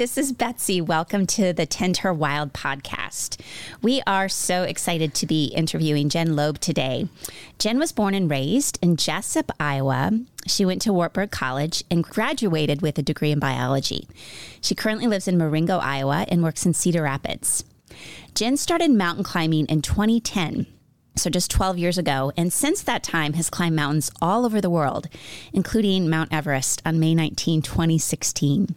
This is Betsy. Welcome to the Tend Her Wild podcast. We are so excited to be interviewing Jen Loeb today. Jen was born and raised in Jesup, Iowa. She went to Wartburg College and graduated with a degree in biology. She currently lives in Marengo, Iowa, and works in Cedar Rapids. Jen started mountain climbing in 2010 so just 12 years ago, and since that time has climbed mountains all over the world, including Mount Everest on May 19, 2016.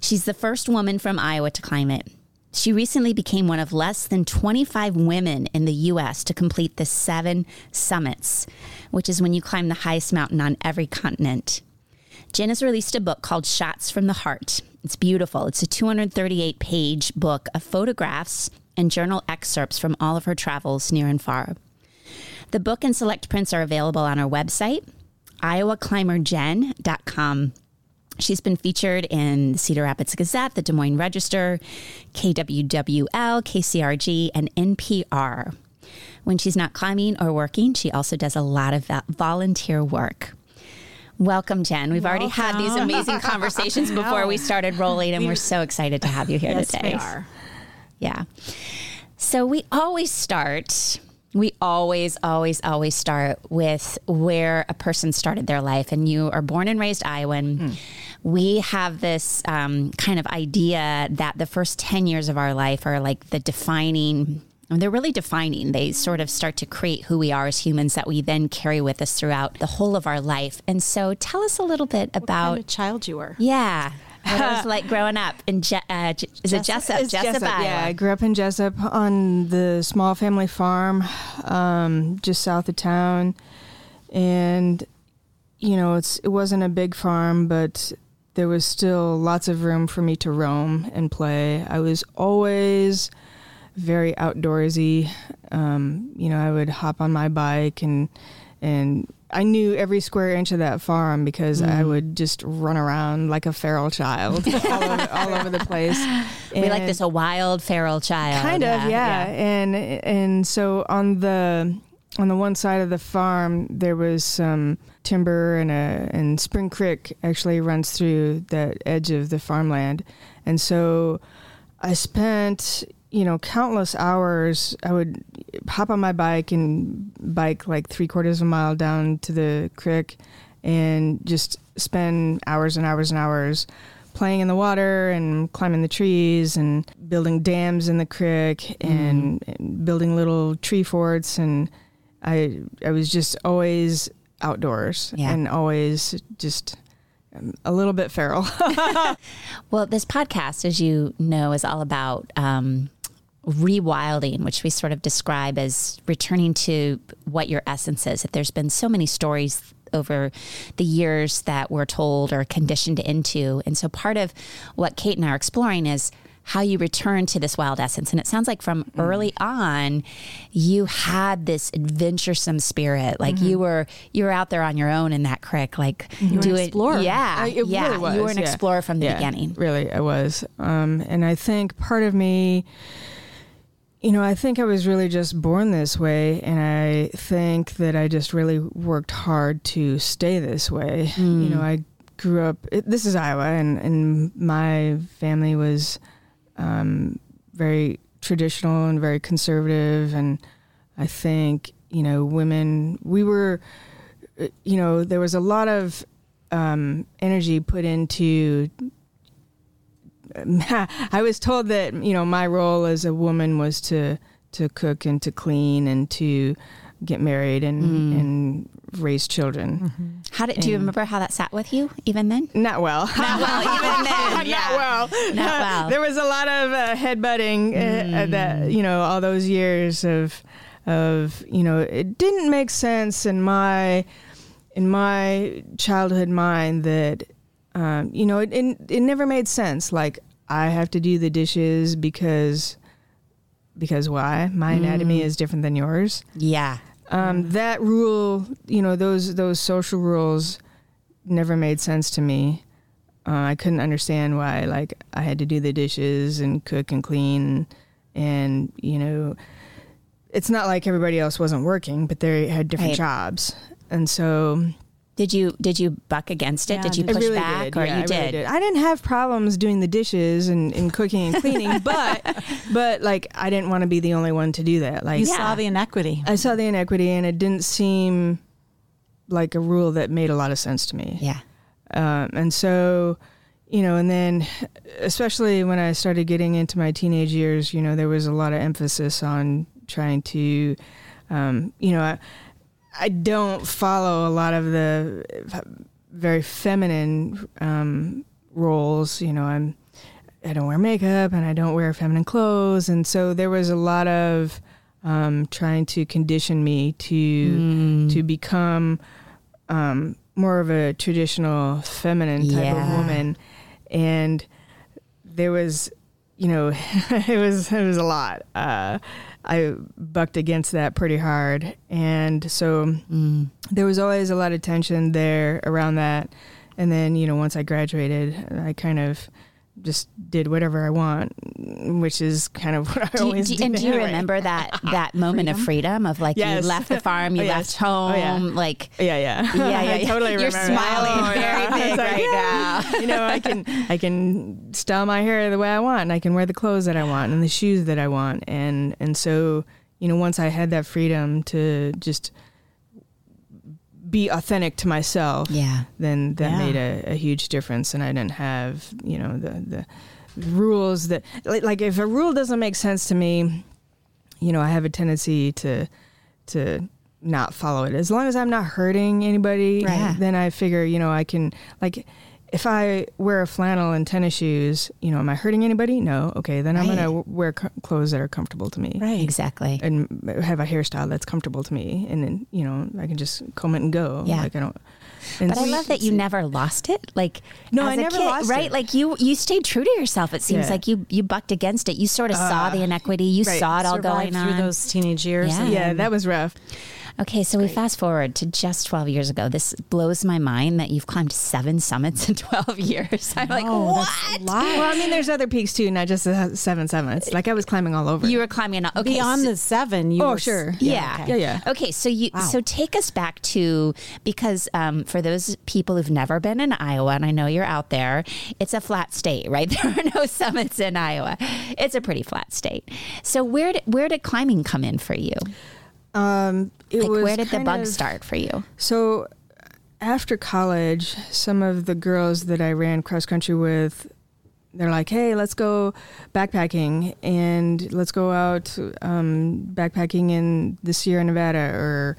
She's the first woman from Iowa to climb it. She recently became one of less than 25 women in the US to complete the seven summits, which is when you climb the highest mountain on every continent. Jen has released a book called Shots from the Heart. It's beautiful. It's a 238 page book of photographs and journal excerpts from all of her travels near and far. The book and select prints are available on our website, iowaclimberjen.com. She's been featured in the Cedar Rapids Gazette, the Des Moines Register, KWWL, KCRG, and NPR. When she's not climbing or working, she also does a lot of volunteer work. Welcome, Jen. We've Welcome. already had these amazing conversations before we started rolling, and we're so excited to have you here yes, today. We are. Yeah. So we always start we always, always, always start with where a person started their life. And you are born and raised Iowan. Mm. We have this um, kind of idea that the first 10 years of our life are like the defining and they're really defining. They sort of start to create who we are as humans that we then carry with us throughout the whole of our life. And so tell us a little bit about kind of child you were. Yeah what it was like growing up in Je- uh, is it Jesup? Jesup, Jesup yeah. I grew up in Jesup on the small family farm, um, just south of town, and you know it's it wasn't a big farm, but there was still lots of room for me to roam and play. I was always very outdoorsy. Um, you know, I would hop on my bike and and I knew every square inch of that farm because mm. I would just run around like a feral child all, over, all, over, the place. And we like this a wild feral child. Kind of, yeah. yeah. And and so on the on the one side of the farm there was some timber and a and Spring Creek actually runs through that edge of the farmland. And so I spent you know, countless hours. I would hop on my bike and bike like three quarters of a mile down to the creek and just spend hours and hours and hours playing in the water and climbing the trees and building dams in the creek and, mm. and building little tree forts. And I, I was just always outdoors yeah. and always just a little bit feral. well, this podcast, as you know, is all about um, rewilding, which we sort of describe as returning to what your essence is. If there's been so many stories over the years that we're told or conditioned into. And so part of what Kate and I are exploring is how you return to this wild essence. And it sounds like from mm. early on, you had this adventuresome spirit. Like mm-hmm. you were you were out there on your own in that creek, like you doing explorer. Yeah, I, yeah. Really was, you were an yeah. explorer from the yeah, beginning. Really, I was. Um, and I think part of me you know, I think I was really just born this way, and I think that I just really worked hard to stay this way. Mm. You know, I grew up. It, this is Iowa, and and my family was um, very traditional and very conservative, and I think you know, women. We were, you know, there was a lot of um, energy put into I was told that you know my role as a woman was to to cook and to clean and to get married and Mm. and raise children. How did, do you remember how that sat with you even then? Not well. Not well, even then. Not yeah. well. Not well. there was a lot of uh, headbutting uh, uh, that you know all those years of of you know it didn't make sense in my in my childhood mind that um, you know it, it it never made sense like I have to do the dishes because because why my anatomy is different than yours Yeah. um, that rule, you know, those those social rules never made sense to me. Uh, I couldn't understand why, like, I had to do the dishes and cook and clean, and you know, it's not like everybody else wasn't working, but they had different Right. jobs, and so Did you did you buck against it? Yeah, did you push really back did. or yeah, you I did? really did. I didn't have problems doing the dishes and, and cooking and cleaning, but but like I didn't want to be the only one to do that. Like You Yeah. saw the inequity. I saw the inequity, and it didn't seem like a rule that made a lot of sense to me. Yeah. Um, and so, you know, and then especially when I started getting into my teenage years, you know, there was a lot of emphasis on trying to, um, you know, I, I don't follow a lot of the very feminine um, roles. You know, I'm I don't wear makeup and I don't wear feminine clothes, and so there was a lot of um, trying to condition me to Mm. to become um, more of a traditional feminine type Yeah. of woman, and there was, you know, it was it was a lot. Uh, I bucked against that pretty hard, and so Mm. there was always a lot of tension there around that. And then, you know, once I graduated, I kind of just did whatever I want, which is kind of what I Do always do, did. and do you anyway. remember that that moment of freedom of like Yes. you left the farm, you Oh, left yes. Oh, home, Oh, yeah. like Yeah, yeah, yeah, yeah, totally You're remember. smiling Oh, very yeah. big like, right now. you know, I can I can style my hair the way I want. And I can wear the clothes that I want and the shoes that I want. And and so you know, once I had that freedom to just be authentic to myself, Yeah. then that Yeah. made a, a huge difference. And I didn't have you know the the rules that like, like if a rule doesn't make sense to me, you know, I have a tendency to to not follow it. As long as I'm not hurting anybody, Right. then I figure, you know, I can like if I wear a flannel and tennis shoes, you know, am I hurting anybody? No. Okay, then I'm Right. going to wear co- clothes that are comfortable to me. Right. Exactly. And have a hairstyle that's comfortable to me, and then you know I can just comb it and go. Yeah. like I don't. and But I love that you never lost it. Like No, as I a never kid, lost right? it. Like you you stayed true to yourself. It seems Yeah. like you you bucked against it. You sort of saw Uh, the inequity. You right. saw it all Survived going through those teenage years. Yeah. Yeah, that was rough. Okay, so we fast forward to just 12 years ago. This blows my mind that you've climbed seven summits in 12 years. I'm like, Oh, what? that's a lot. Well, I mean, there's other peaks too, not just the seven summits. Like I was climbing all over. You were climbing okay, Beyond so- the seven, you Oh, were s- sure. Yeah. okay. yeah, yeah. Okay, so you Wow. so take us back to because um, for those people who've never been in Iowa, and I know you're out there, it's a flat state, right? There are no summits in Iowa. It's a pretty flat state. So where did where did climbing come in for you? Um, it Like was where did the bug of- start for you? So after college, some of the girls that I ran cross country with, they're like, "Hey, let's go backpacking and let's go out um, backpacking in the Sierra Nevada or,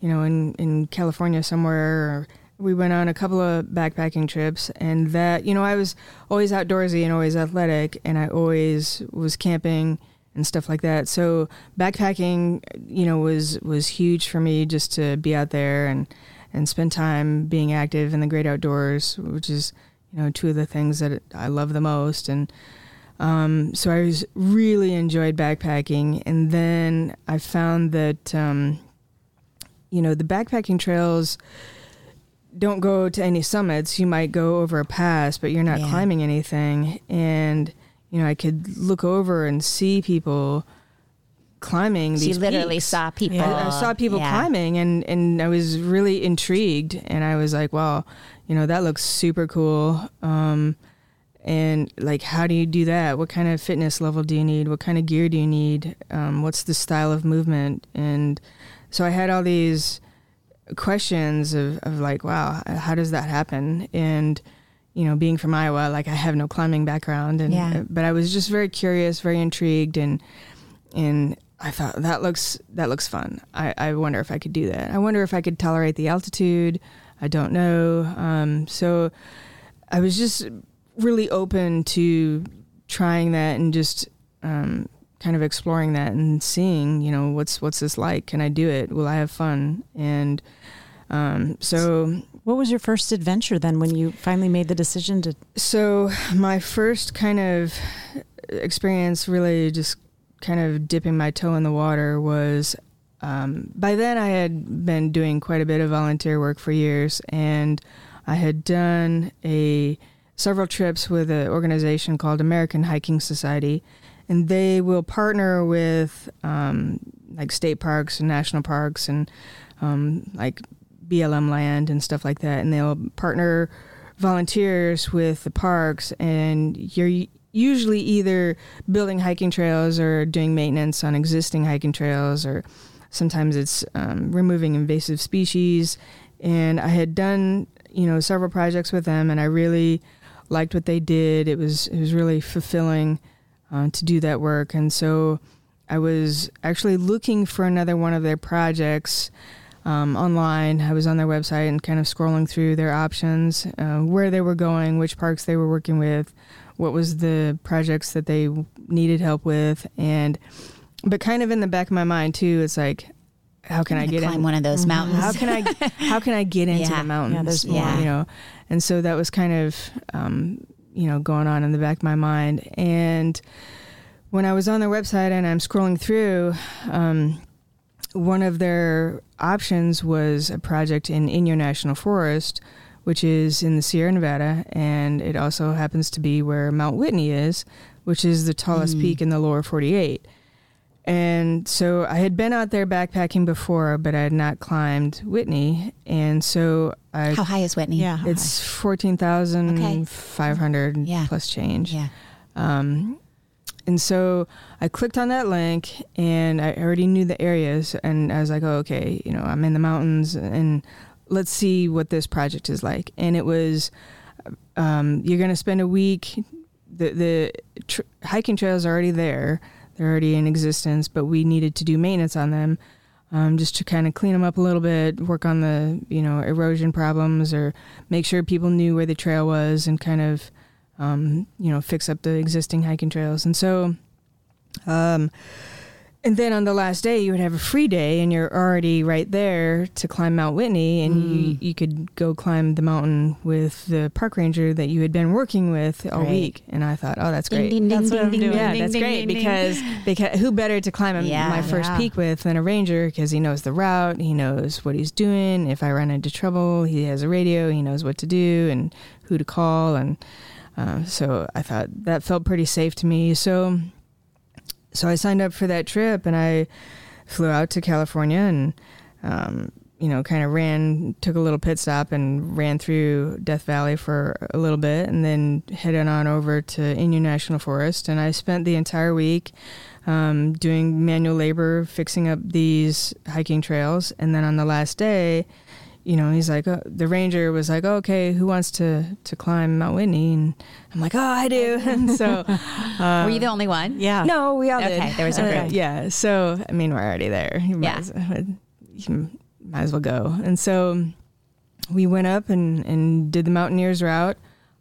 you know, in in California somewhere." Or we went on a couple of backpacking trips, and that you know, I was always outdoorsy and always athletic, and I always was camping and stuff like that. So backpacking, you know, was was huge for me just to be out there and and spend time being active in the great outdoors, which is you know two of the things that I love the most. And um, so I was really enjoyed backpacking, and then I found that um, you know the backpacking trails don't go to any summits. You might go over a pass, but you're not Yeah. climbing anything. And you know, I could look over and see people climbing these you literally peaks. saw people. I, I saw people Yeah. climbing, and and I was really intrigued, and I was like, "Wow, you know, that looks super cool." Um, and like, how do you do that? What kind of fitness level do you need? What kind of gear do you need? Um, what's the style of movement? And so I had all these questions of, of like, wow, how does that happen? And you know, being from Iowa, like I have no climbing background, and Yeah. but I was just very curious, very intrigued, and and I thought that looks that looks fun. I, I wonder if I could do that. I wonder if I could tolerate the altitude. I don't know. Um, so I was just really open to trying that and just um, kind of exploring that and seeing, you know, what's what's this like? Can I do it? Will I have fun? And um, so, what was your first adventure then when you finally made the decision to? So my first kind of experience, really just kind of dipping my toe in the water, was um, by then I had been doing quite a bit of volunteer work for years, and I had done a several trips with an organization called American Hiking Society, and they will partner with um, like state parks and national parks and um, like BLM land and stuff like that, and they'll partner volunteers with the parks, and you're usually either building hiking trails or doing maintenance on existing hiking trails, or sometimes it's um, removing invasive species. And I had done, you know, several projects with them, and I really liked what they did. It was it was really fulfilling uh, to do that work, and so I was actually looking for another one of their projects um, online. I was on their website and kind of scrolling through their options, uh, where they were going, which parks they were working with, what was the projects that they needed help with, and but kind of in the back of my mind too, it's like, how can I get climb in? one of those mountains? How can I how can I get into Yeah. the mountains? Yeah, there's more. Yeah. you know, and so that was kind of um, you know going on in the back of my mind, and when I was on their website and I'm scrolling through. Um, one of their options was a project in Inyo National Forest, which is in the Sierra Nevada, and it also happens to be where Mount Whitney is, which is the tallest Mm. peak in the lower 48. And so I had been out there backpacking before, but I had not climbed Whitney, and so I How high is Whitney? Yeah. it's fourteen thousand five hundred Yeah. plus change. Yeah. Um, and so I clicked on that link and I already knew the areas and I was like, oh, okay, you know, I'm in the mountains and let's see what this project is like. And it was, um, you're going to spend a week. The, the tr- hiking trails are already there. They're already in existence, but we needed to do maintenance on them. Um, just to kind of clean them up a little bit, work on the you know erosion problems, or make sure people knew where the trail was, and kind of um, you know, fix up the existing hiking trails. And so, um, and then on the last day, you would have a free day, and you're already right there to climb Mount Whitney, and you, you could go climb the mountain with the park ranger that you had been working with all week. And I thought, oh, that's great. ding, ding, That's what ding, I'm doing. Yeah, ding, that's ding, great ding, ding. because because who better to climb a- Yeah. my first Yeah. peak with than a ranger because he knows the route, he knows what he's doing. If I run into trouble, he has a radio, he knows what to do and who to call, and uh, so I thought that felt pretty safe to me. So so I signed up for that trip and I flew out to California and um, you know kind of ran took a little pit stop and ran through Death Valley for a little bit and then headed on over to Inyo National Forest and I spent the entire week um, doing manual labor fixing up these hiking trails and then on the last day you know he's like oh, the ranger was like okay who wants to to climb Mount Whitney and I'm like oh I do and so Were you the only one? Yeah. no, we all did. Okay, there was a Uh, group. yeah. So I mean, we're already there. You might, Yeah. as, you might as well go. And so we went up and and did the Mountaineers route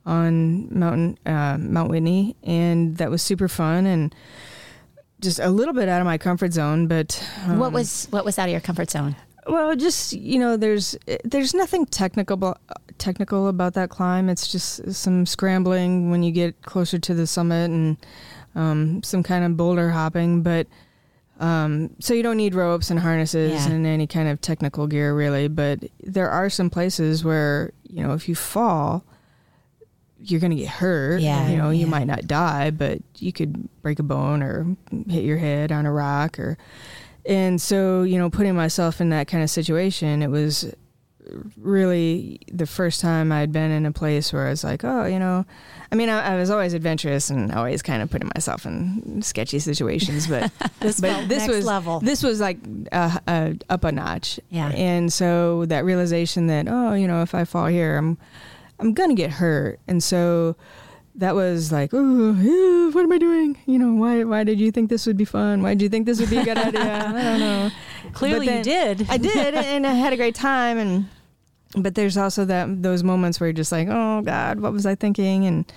on Mountain uh, Mount Whitney, and that was super fun and just a little bit out of my comfort zone. But um, What was what was out of your comfort zone? Well, just you know, there's there's nothing technical technical about that climb. It's just some scrambling when you get closer to the summit and um, some kind of boulder hopping. But um, so you don't need ropes and harnesses Yeah. and any kind of technical gear really. But there are some places where you know if you fall. You're gonna get hurt. Yeah, you know, you might not die, but you could break a bone or hit your head on a rock or and so, you know, putting myself in that kind of situation, it was really the first time I'd been in a place where I was like, oh, you know, I mean, I, I was always adventurous and always kind of putting myself in sketchy situations, but This but this was level. this was like uh, uh, up a notch. Yeah. And so that realization that oh, you know, if I fall here, I'm I'm gonna get hurt, and so that was like, oh, what am I doing? You know, why why did you think this would be fun? Why did you think this would be a good idea? I don't know. Clearly, you did. I did, and I had a great time. And but there's also that those moments where you're just like, oh God, what was I thinking? And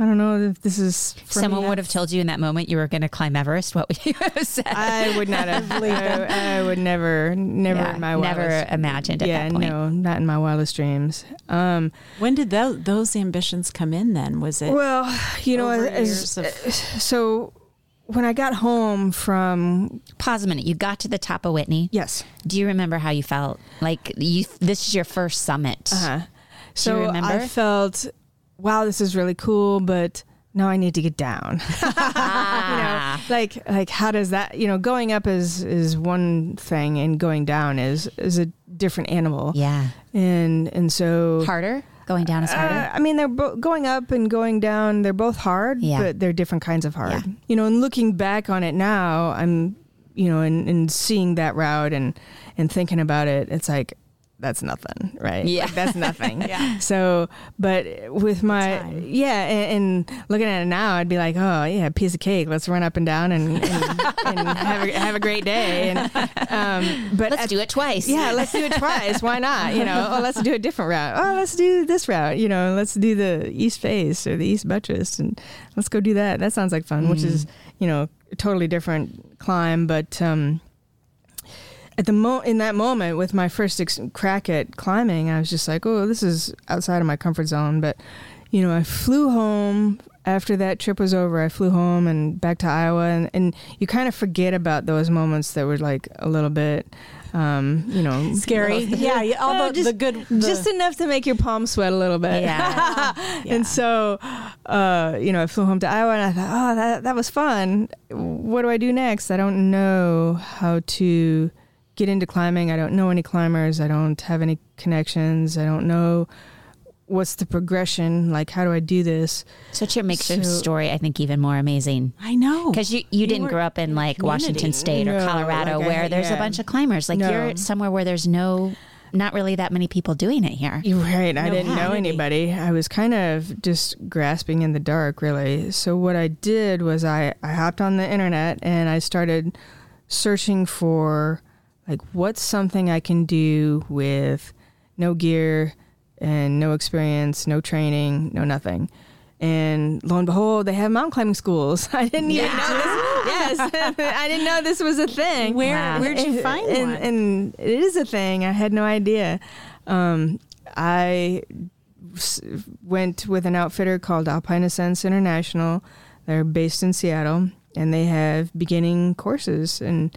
I don't know if this is for Someone me. would have told you in that moment you were going to climb Everest. What would you have said? I would not have. I, I would never, never Yeah, in my never wildest, imagined at yeah, that point. no, not in my wildest dreams. Um, When did those, those ambitions come in? Then was it? well, you know, as, years of- so when I got home from Pause a minute. You got to the top of Whitney. yes, Do you remember how you felt? Like you, this is your first summit. uh-huh. so remember? I felt, wow, this is really cool, but now I need to get down. Ah. you know, like like how does that? You know, going up is is one thing, and going down is is a different animal. yeah. And and so Harder. Going down is harder. Uh, I mean, they're bo- going up and going down. They're both hard, Yeah. but they're different kinds of hard. Yeah. You know, and looking back on it now, I'm, you know, and, and seeing that route and and thinking about it, it's like that's nothing, right? Yeah. Like, that's nothing. Yeah. So, but with my yeah, and, and looking at it now, I'd be like, oh yeah, piece of cake. Let's run up and down and and, and have a have a great day. And um, but Let's at- do it twice. yeah, let's do it twice. Why not? You know, oh, let's do a different route. Oh, let's do this route. You know, let's do the east face or the east buttress, and let's go do that. That sounds like fun. Which is, you know, totally different climb, but um, at the mo in that moment with my first ex- crack at climbing, I was just like, oh, this is outside of my comfort zone. But you know, I flew home after that trip was over. I flew home and back to Iowa, and, and you kind of forget about those moments that were like a little bit, um, you know, Scary. Yeah, yeah, all No, the, just- the good. The, just enough to make your palms sweat a little bit. Yeah. Yeah. And so, uh, you know, I flew home to Iowa and I thought, oh, that, that was fun. What do I do next? I don't know how to get into climbing. I don't know any climbers. I don't have any connections. I don't know what's the progression. Like, how do I do this? Such a makes your So- story, I think, even more amazing. I know. Because you, you didn't grow up in like Washington. State or Colorado like I- where there's a bunch of climbers. Like No. you're somewhere where there's no, not really that many people doing it here. You're right. I didn't know anybody. I was kind of just grasping in the dark, really. So what I did was I, I hopped on the internet and I started searching for like what's something I can do with no gear and no experience, no training, no nothing. And lo and behold, they have mountain climbing schools. I didn't even know this. Yes, I didn't know this was a thing. Where Wow. where'd you find and, one? And it is a thing. I had no idea. Um, I s- went with an outfitter called Alpine Ascents International. They're based in Seattle, and they have beginning courses. and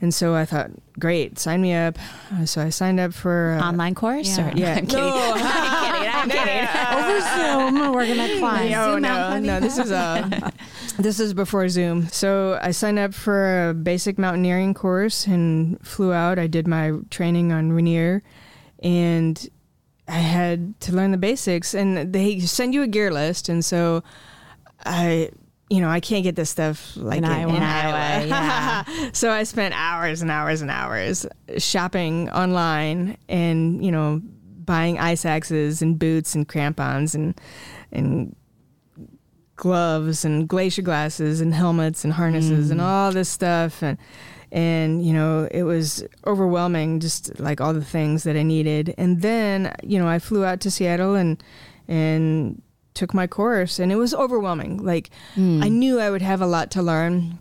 And so I thought, great, sign me up. Uh, So I signed up for uh, Online course? Yeah. Or, Yeah. I'm kidding. No. I'm kidding. I'm kidding. Over Zoom, we're gonna climb. No, Zoom no, mountain no. This is uh, this is before Zoom. So I signed up for a basic mountaineering course and flew out. I did my training on Rainier, and I had to learn the basics. And they send you a gear list, and so I. You know, I can't get this stuff like In in, Iowa. in Iowa. Iowa, so I spent hours and hours and hours shopping online and, you know, buying ice axes and boots and crampons and and gloves and glacier glasses and helmets and harnesses and mm. all this stuff and and you know it was overwhelming just like all the things that I needed and then you know I flew out to Seattle and and took my course and it was overwhelming like Hmm. I knew I would have a lot to learn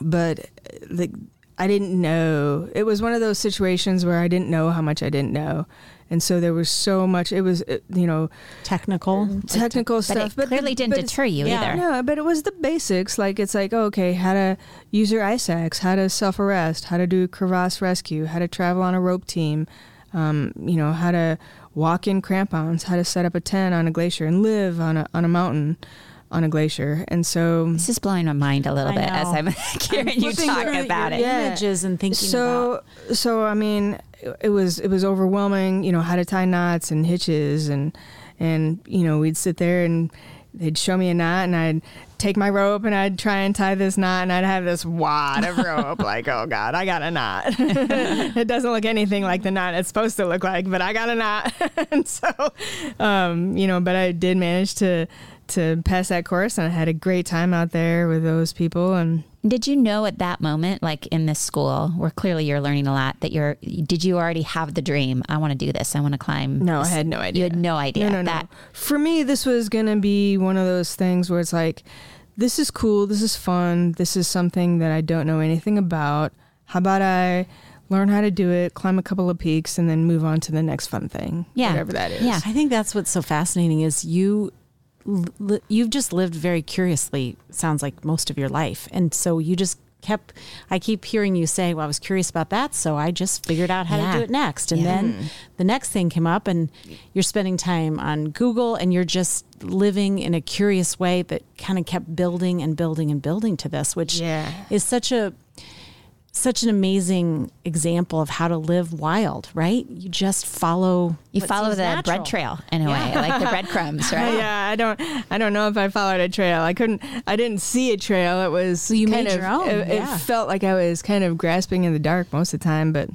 but like I didn't know. It was one of those situations where I didn't know how much I didn't know, and so there was so much. It was you know Technical. technical But stuff, it clearly didn't but deter you yeah. either. No, but it was the basics. Like it's like okay, how to use your ice axe, how to self arrest, how to do crevasse rescue, how to travel on a rope team, um, you know, how to walk in crampons, how to set up a tent on a glacier and live on a on a mountain on a glacier, and so This is blowing my mind a little I bit as. I'm hearing you talk about your it. Yeah. Images and thinking about. so so i mean it- it was it was overwhelming you know how to tie knots and hitches and and you know we'd sit there and they'd show me a knot and i'd take my rope and i'd try and tie this knot and i'd have this wad of rope. Like oh god i got a knot. It doesn't look anything like the knot it's supposed to look like but i got a knot. And so um you know but i did manage to to pass that course, and I had a great time out there with those people. And Did you know at that moment, like in this school, where clearly you're learning a lot, that you're? Did you already have the dream? I want to do this. I want to climb. no, I had no idea. You had no idea No, no, that. no. For me, this was going to be one of those things where it's like, this is cool. This is fun. This is something that I don't know anything about. How about I learn how to do it, climb a couple of peaks, and then move on to the next fun thing? Yeah. Whatever that is. Yeah. I think that's what's so fascinating is you li- you've just lived very curiously sounds like most of your life and so you just kept I keep hearing you say well I was curious about that so I just figured out how Yeah. to do it next and Yeah. then the next thing came up and you're spending time on Google and you're just living in a curious way that kind of kept building and building and building to this which Yeah. is such a such an amazing example of how to live wild, right? You just follow You follow the natural. bread trail in a way, like the breadcrumbs, right? Yeah, I don't. I don't know if I followed a trail. I couldn't. I didn't see a trail. It was. Well, you made of, your own, It, yeah. it felt like I was kind of grasping in the dark most of the time. But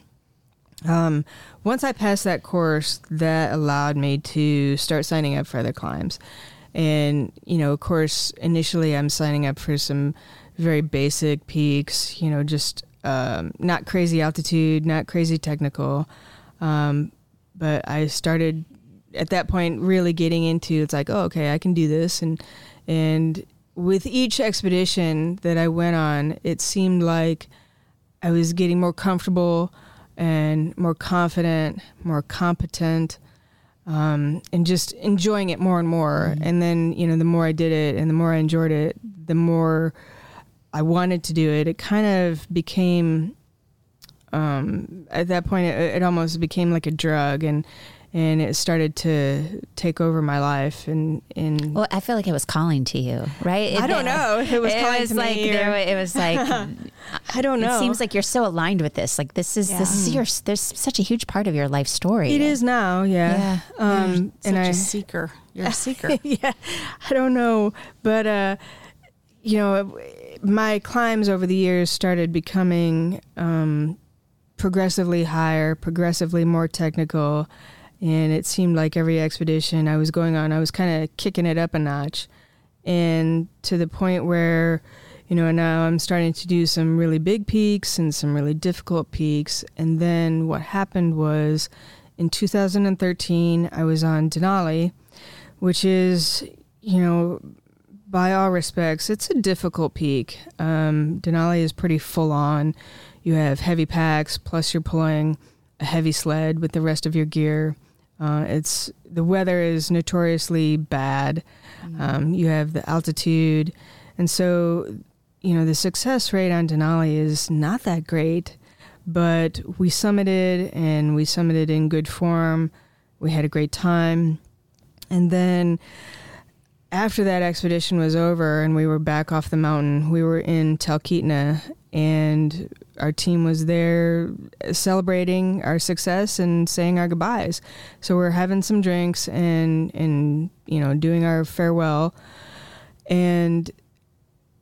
um, once I passed that course, that allowed me to start signing up for other climbs. And you know, of course, initially I'm signing up for some very basic peaks. You know, just um, not crazy altitude, not crazy technical. Um, but I started at that point really getting into it's like oh okay I can do this and and with each expedition that I went on it seemed like I was getting more comfortable and more confident more competent um, and just enjoying it more and more and then you know the more I did it and the more I enjoyed it the more I wanted to do it it kind of became um, at that point it, it almost became like a drug and and it started to take over my life and and Well, I feel like it was calling to you, right? I don't know it was calling to me like or- there, it was like I don't know It seems like you're so aligned with this. Like this is this is your there's such a huge part of your life story. it is now yeah, um Such and I a seeker. You're a seeker. yeah I don't know but uh you know my climbs over the years started becoming um progressively higher progressively more technical and it seemed like every expedition I was going on, I was kind of kicking it up a notch, and to the point where, you know, now I'm starting to do some really big peaks and some really difficult peaks. And then what happened was, in 2013, I was on Denali, which is, you know, by all respects, it's a difficult peak. Um, Denali is pretty full on. You have heavy packs, plus you're pulling a heavy sled with the rest of your gear. Uh, it's the weather is notoriously bad. Um, you have the altitude, and so you know the success rate on Denali is not that great. But we summited, and we summited in good form. We had a great time, and then after that expedition was over and we were back off the mountain, we were in Talkeetna and our team was there celebrating our success and saying our goodbyes. So we're having some drinks and and you know doing our farewell. And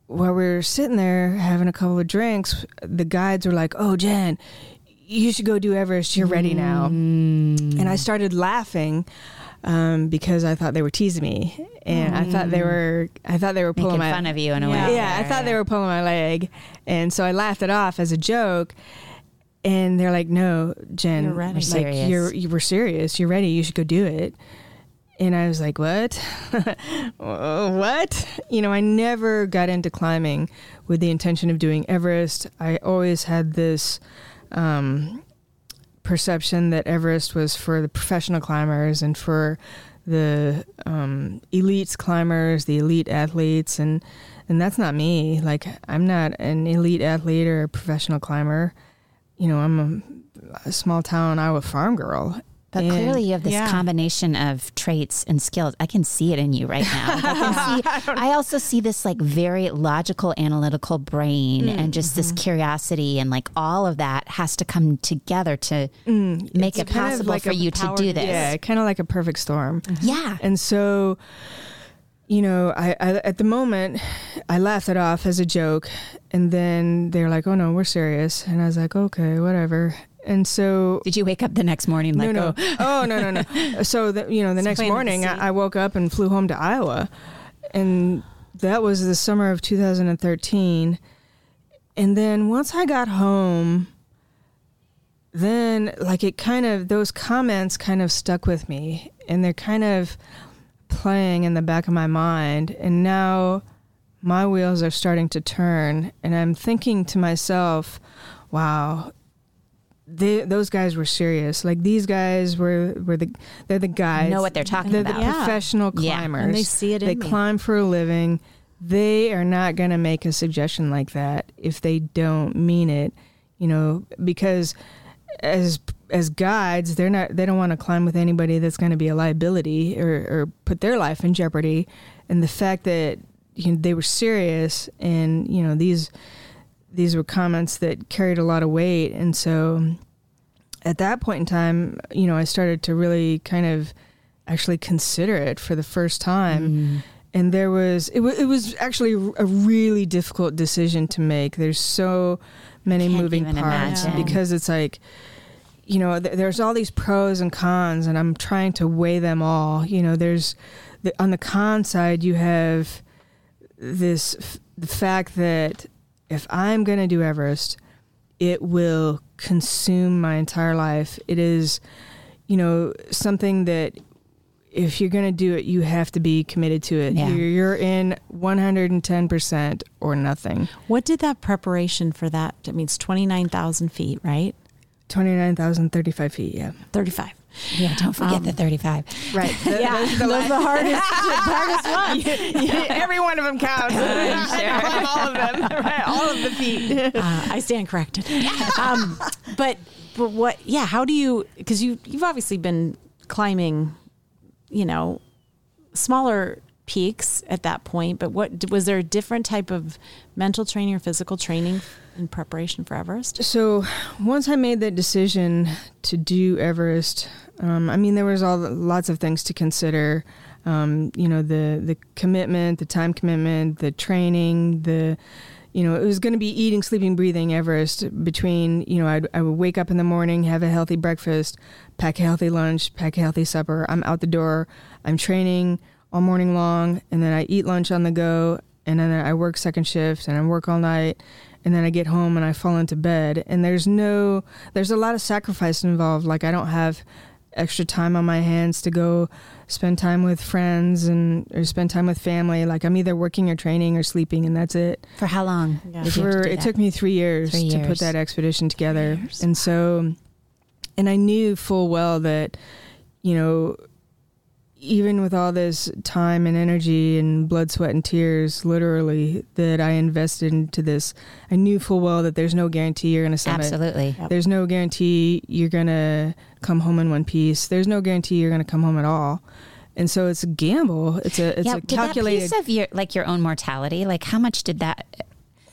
while we were sitting there having a couple of drinks, the guides were like, "Oh, Jen, you should go do Everest. You're ready now." Mm. And I started laughing um, because I thought they were teasing me, and I thought they were I thought they were pulling making my fun of you in a Yeah. way. yeah, I thought they were pulling my leg, and so I laughed it off as a joke. And they're like, "No, Jen, You're ready. like Serious. you're you were serious. You're ready. You should go do it." And I was like, "What? What?" You know, I never got into climbing with the intention of doing Everest. I always had this um, perception that Everest was for the professional climbers and for the um, elites climbers, the elite athletes, and and that's not me. Like I'm not an elite athlete or a professional climber. You know, I'm a, a small town Iowa farm girl. But clearly, you have this Yeah. combination of traits and skills. I can see it in you right now. Like, I, can see, I also see this like very logical, analytical brain mm, and just this mm-hmm. curiosity and like all of that has to come together to mm, make it possible like for you to do this. Yeah, kind of like a perfect storm. Mm-hmm. Yeah. And so, you know, I, I at the moment I laughed it off as a joke, and then they're like, "Oh no, we're serious," and I was like, "Okay, whatever." And so Did you wake up the next morning like, no, no. oh, no, no, no. So, the, you know, the next morning. I, I woke up and flew home to Iowa. and that was the summer of 2013. And then once I got home, then like it kind of those comments kind of stuck with me and they're kind of playing in the back of my mind and now my wheels are starting to turn and I'm thinking to myself, wow, they, those guys were serious. Like these guys were were the they're the guys Know what they're talking they're about. the Yeah. professional Yeah. climbers. And they see it in They me. climb for a living. They are not going to make a suggestion like that if they don't mean it. You know, because as as guides, they're not they don't want to climb with anybody that's going to be a liability or, or put their life in jeopardy. And the fact that you know, they were serious and you know these these were comments that carried a lot of weight and so at that point in time you know i started to really kind of actually consider it for the first time Mm. and there was it, w- it was actually a really difficult decision to make there's so many moving parts imagine. because it's like you know th- there's all these pros and cons and i'm trying to weigh them all you know there's the, on the con side you have this f- the fact that if i'm going to do everest it will consume my entire life it is you know something that if you're going to do it you have to be committed to it Yeah. you're, you're in 110% or nothing What did that preparation for that? It means 29,000 feet, right? 29,035 feet yeah 35. Yeah, don't forget Um, the 35. right Yeah, those are the hardest, hardest one. every one of them counts all of them right all of the feet Uh, I stand corrected. Um, but but what? Yeah. How do you? Because you you've obviously been climbing, you know, smaller peaks at that point. But what was there a different type of mental training or physical training in preparation for Everest? So once I made that decision to do Everest, um, I mean there was all lots of things to consider. Um, you know the the commitment, the time commitment, the training, the you know it was going to be eating, sleeping, breathing Everest. Between you know I'd, I would wake up in the morning, have a healthy breakfast, pack a healthy lunch, pack a healthy supper. I'm out the door. I'm training all morning long, and then I eat lunch on the go, and then I work second shift, and I work all night, and then I get home and I fall into bed and there's no there's a lot of sacrifice involved like I don't have extra time on my hands to go spend time with friends and or spend time with family. Like I'm either working or training or sleeping and that's it. For how long? Yeah. did you have to for it took me 3 years Three to put that expedition together. And so and I knew full well that you know even with all this time and energy and blood, sweat, and tears, literally, that I invested into this, I knew full well that there's no guarantee you're going to summit. Absolutely. Yep. There's no guarantee you're going to come home in one piece. There's no guarantee you're going to come home at all. And so it's a gamble. It's a it's yeah, a did that calculated. piece of your like your own mortality, like how much did that?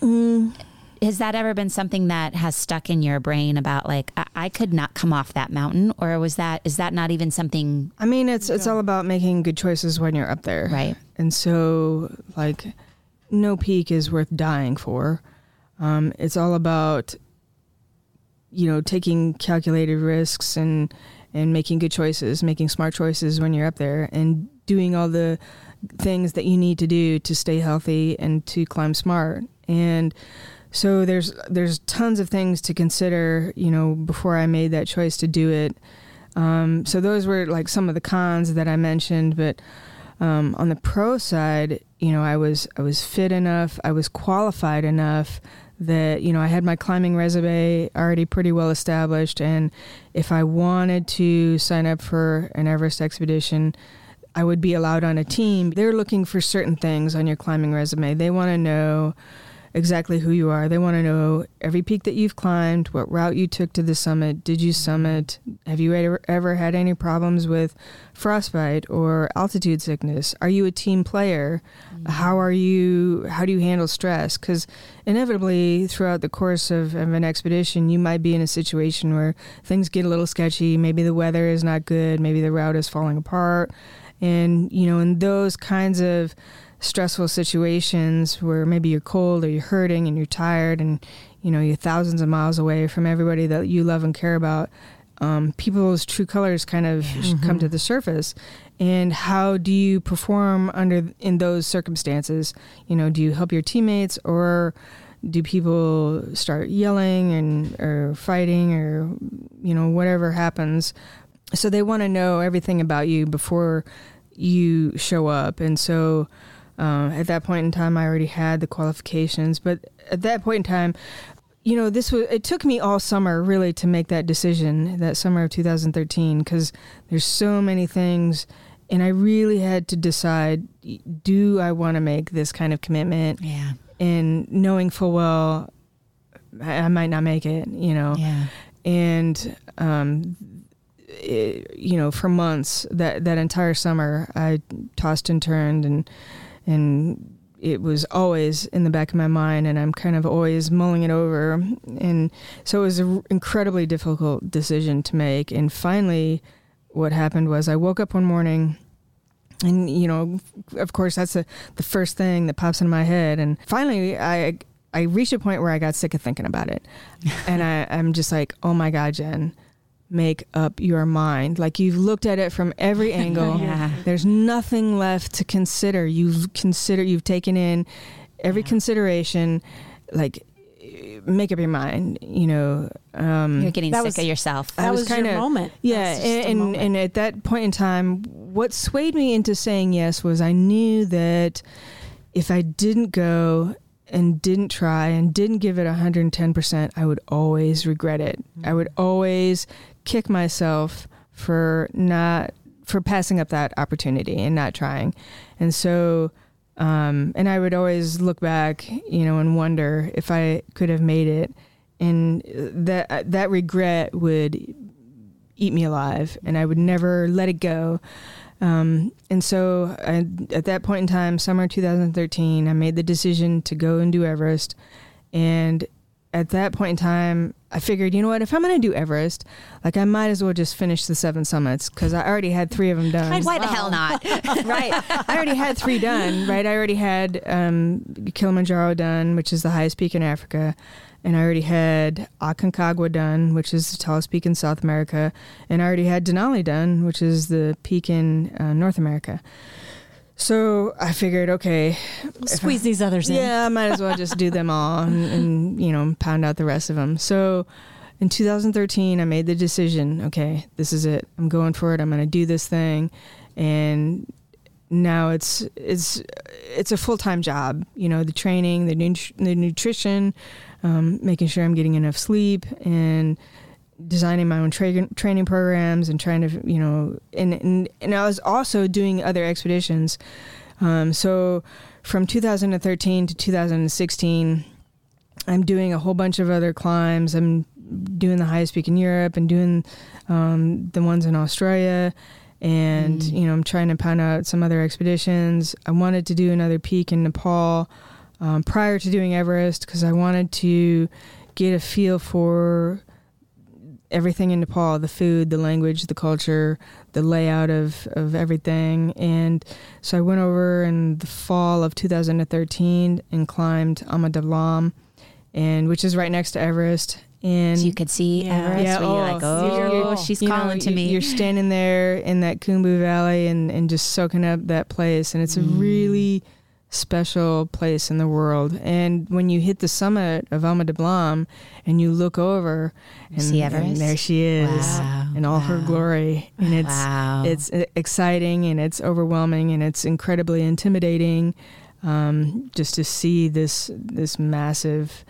Mm. Has that ever been something that has stuck in your brain about like I, I could not come off that mountain, or was that is that not even something I mean, it's it's all about making good choices when you're up there. right? And so, like, no peak is worth dying for. Um, it's all about, you know, taking calculated risks and and making good choices, making smart choices when you're up there, and doing all the things that you need to do to stay healthy and to climb smart. And so there's there's tons of things to consider, you know, before I made that choice to do it. Um, so those were like some of the cons that I mentioned, but um, on the pro side, you know, I was I was fit enough, I was qualified enough that you know I had my climbing resume already pretty well established, and if I wanted to sign up for an Everest expedition, I would be allowed on a team. They're looking for certain things on your climbing resume. They want to know exactly who you are. They want to know every peak that you've climbed, what route you took to the summit. Did you summit? Have you ever, ever had any problems with frostbite or altitude sickness? Are you a team player? Mm-hmm. How are you? How do you handle stress? Because inevitably, throughout the course of, of an expedition, you might be in a situation where things get a little sketchy. Maybe the weather is not good. Maybe the route is falling apart. And, you know, in those kinds of stressful situations where maybe you're cold or you're hurting and you're tired and, you know, you're thousands of miles away from everybody that you love and care about, um, people's true colors kind of Mm-hmm. come to the surface. And how do you perform under in those circumstances? You know, do you help your teammates or do people start yelling and or fighting or you know whatever happens? So they want to know everything about you before you show up. And so uh, at that point in time, I already had the qualifications. But at that point in time, you know, this was it took me all summer really to make that decision. That summer of 2013, because there's so many things, and I really had to decide: do I want to make this kind of commitment? Yeah. And knowing full well, I, I might not make it. You know, Yeah. and um, it, you know, for months that that entire summer, I tossed and turned, and and it was always in the back of my mind, and I'm kind of always mulling it over, and so it was an incredibly difficult decision to make. And finally, what happened was I woke up one morning. And you know, of course, that's the the first thing that pops into my head. And finally, I I reached a point where I got sick of thinking about it, and I, I'm just like, oh my god, Jen, make up your mind. Like you've looked at it from every angle. Yeah. There's nothing left to consider. You've considered. You've taken in every Yeah. consideration. Like, make up your mind. You know. Um, You're getting sick was- of yourself. I That was was, your kinda- moment. yeah, That's just a and, and moment. and at that point in time, what swayed me into saying yes was I knew that if I didn't go and didn't try and didn't give it 110%, I would always regret it. I would always kick myself for not for passing up that opportunity and not trying. And so um and I would always look back, you know, and wonder if I could have made it and that that regret would eat me alive and I would never let it go. Um, and so I, at that point in time, summer 2013, I made the decision to go and do Everest. And at that point in time, I figured, you know what, if I'm going to do Everest, like I might as well just finish the seven summits because I already had three of them done. Why the hell not? right. I already had three done, right? I already had um, Kilimanjaro done, which is the highest peak in Africa. And I already had Aconcagua done, which is the tallest peak in South America. And I already had Denali done, which is the peak in uh, North America. So I figured, okay, Squeeze these others in. yeah, I might as well just do them all and, and, you know, pound out the rest of them. So in 2013, I made the decision, okay, this is it. I'm going for it. I'm going to do this thing. And now it's it's it's a full-time job, you know, the training, the the nutrition, um, making sure I'm getting enough sleep and designing my own tra- training programs and trying to, you know, and, and and I was also doing other expeditions. Um, so from 2013 to 2016, I'm doing a whole bunch of other climbs. I'm doing the highest peak in Europe and doing um, the ones in Australia. And, Mm. you know, I'm trying to pound out some other expeditions. I wanted to do another peak in Nepal um, prior to doing Everest because I wanted to get a feel for everything in Nepal the food, the language, the culture, the layout of, of everything. And so I went over in the fall of 2013 and climbed Ama Dablam, and which is right next to Everest. And So you could see Yeah. Everest. Yeah, you're oh, like, oh, you're- she's you know, calling to me. You're standing there in that Khumbu Valley and, and just soaking up that place. And it's a Mm. really special place in the world. And when you hit the summit of Ama Dablam and you look over and, and there she is Wow. in all her glory. And it's wow. it's uh, exciting and it's overwhelming and it's incredibly intimidating um, just to see this this massive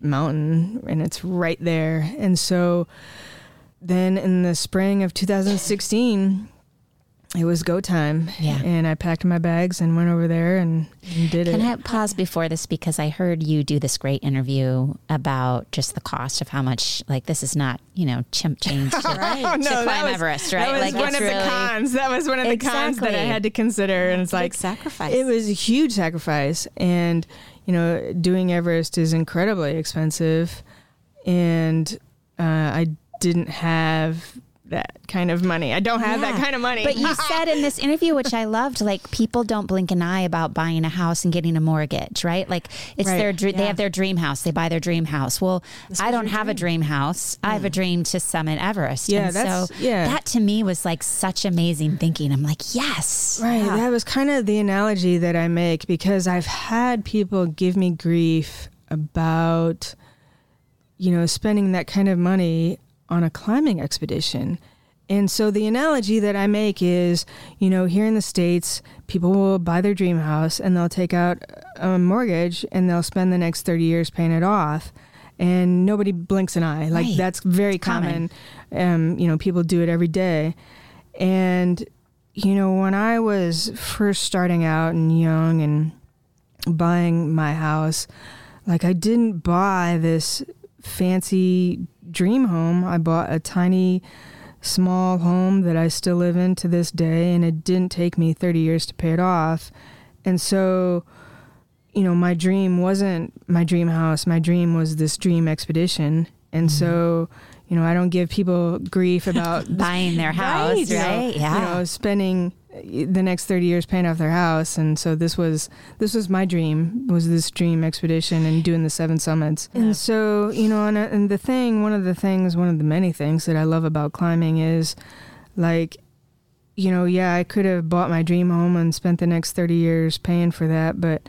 mountain and it's right there and so then in the spring of 2016 it was go time Yeah. and i packed my bags and went over there and, and did Can it Can I pause before this because I heard you do this great interview about just the cost of how much like this is not you know chimp change to, Right. Oh, to no, that climb was- Everest, right? That was like one of really the cons. That was one of the cons that I had to consider. And it's Big like, sacrifice. It was a huge sacrifice. And, you know, doing Everest is incredibly expensive. And uh, I didn't have that kind of money. I don't have that kind of money. But you said in this interview, which I loved, like people don't blink an eye about buying a house and getting a mortgage, right? Like it's Right. their dr- they have their dream house, they buy their dream house. Well, I don't have a dream house. I have a hmm. dream to summit Everest. Yeah, and that's- so yeah. that to me was like such amazing thinking. I'm like, yes, Right. That was kind of the analogy that I make because I've had people give me grief about, you know, spending that kind of money on a climbing expedition. And so the analogy that I make is, you know, here in the States, people will buy their dream house and they'll take out a mortgage and they'll spend the next 30 years paying it off. And nobody blinks an eye. Like Right. that's very common. common. Um, you know, people do it every day. And, you know, when I was first starting out and young and buying my house, like I didn't buy this fancy dream home. I bought a tiny, small home that I still live in to this day, and it didn't take me 30 years to pay it off. And so, you know, my dream wasn't my dream house. My dream was this dream expedition. And mm-hmm. so, you know, I don't give people grief about buying their house, right? you know, yeah. you know, spending the next 30 years paying off their house and so this was this was my dream was this dream expedition and doing the seven summits and so you know and, and the thing one of the things one of the many things that i love about climbing is like you know yeah i could have bought my dream home and spent the next 30 years paying for that but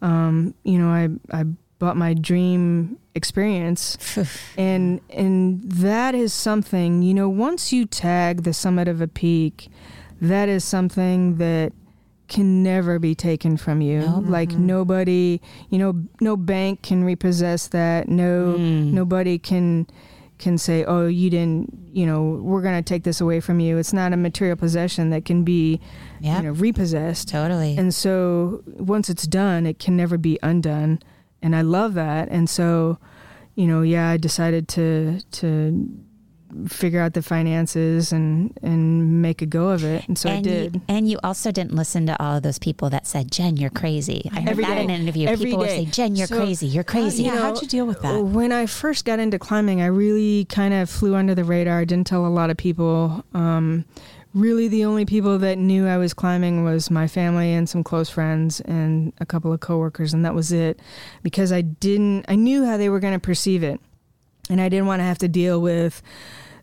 um you know i i bought my dream experience and and that is something you know once you tag the summit of a peak that is something that can never be taken from you Nope. like nobody you know no bank can repossess that no Mm. nobody can can say oh you didn't you know we're going to take this away from you it's not a material possession that can be yeah, you know repossessed totally. and so once it's done, it can never be undone. And I love that. And so, you know, yeah, I decided to to figure out the finances and and make a go of it. And so I did. You, and you also didn't listen to all of those people that said, "Jen, you're crazy." I heard Every that day. in an interview. Every people would day. say, "Jen, you're So, crazy. You're crazy." yeah, how'd you deal with that? When I first got into climbing, I really kind of flew under the radar. I didn't tell a lot of people. Um, really, the only people that knew I was climbing was my family and some close friends and a couple of coworkers, and that was it. Because I didn't, I knew how they were going to perceive it, and I didn't want to have to deal with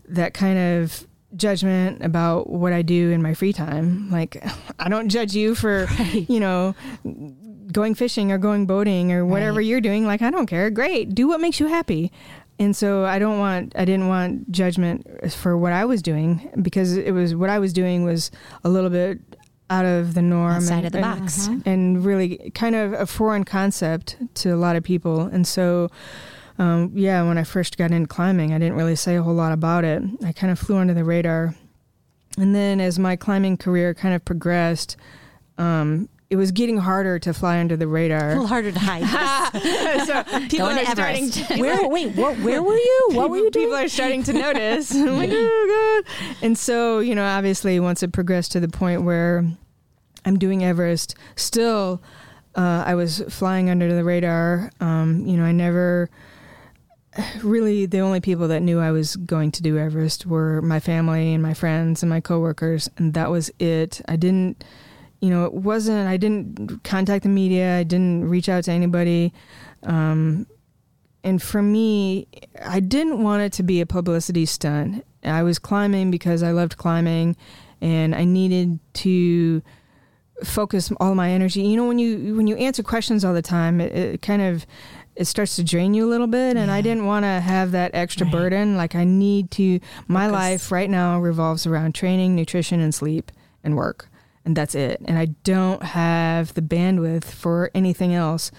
that kind of judgment about what I do in my free time. Like, I don't judge you for, you know, going fishing or going boating or whatever Right. you're doing. Like, I don't care. Great. Do what makes you happy. And so I don't want, I didn't want judgment for what I was doing because it was, what I was doing was a little bit out of the norm. Outside and, of the and- box. and really kind of a foreign concept to a lot of people. And so, um, yeah, when I first got into climbing, I didn't really say a whole lot about it. I kind of flew under the radar. And then as my climbing career kind of progressed, um, it was getting harder to fly under the radar. a little harder to hide. so people Going are starting to, where? Wait, what, where were you? What were you doing? people are starting to notice. I'm like, oh god. And so, you know, obviously, once it progressed to the point where I'm doing Everest, still, uh, I was flying under the radar. Um, you know, I never really the only people that knew I was going to do Everest were my family and my friends and my coworkers, and that was it. I didn't. You know, it wasn't. I didn't contact the media. I didn't reach out to anybody. Um, and for me, I didn't want it to be a publicity stunt. I was climbing because I loved climbing, and I needed to focus all my energy. You know, when you when you answer questions all the time, it, it kind of it starts to drain you a little bit, and I didn't want to have that extra Right. burden. Like I need to. My life right now revolves around training, nutrition, and sleep and work, and that's it. And I don't have the bandwidth for anything else.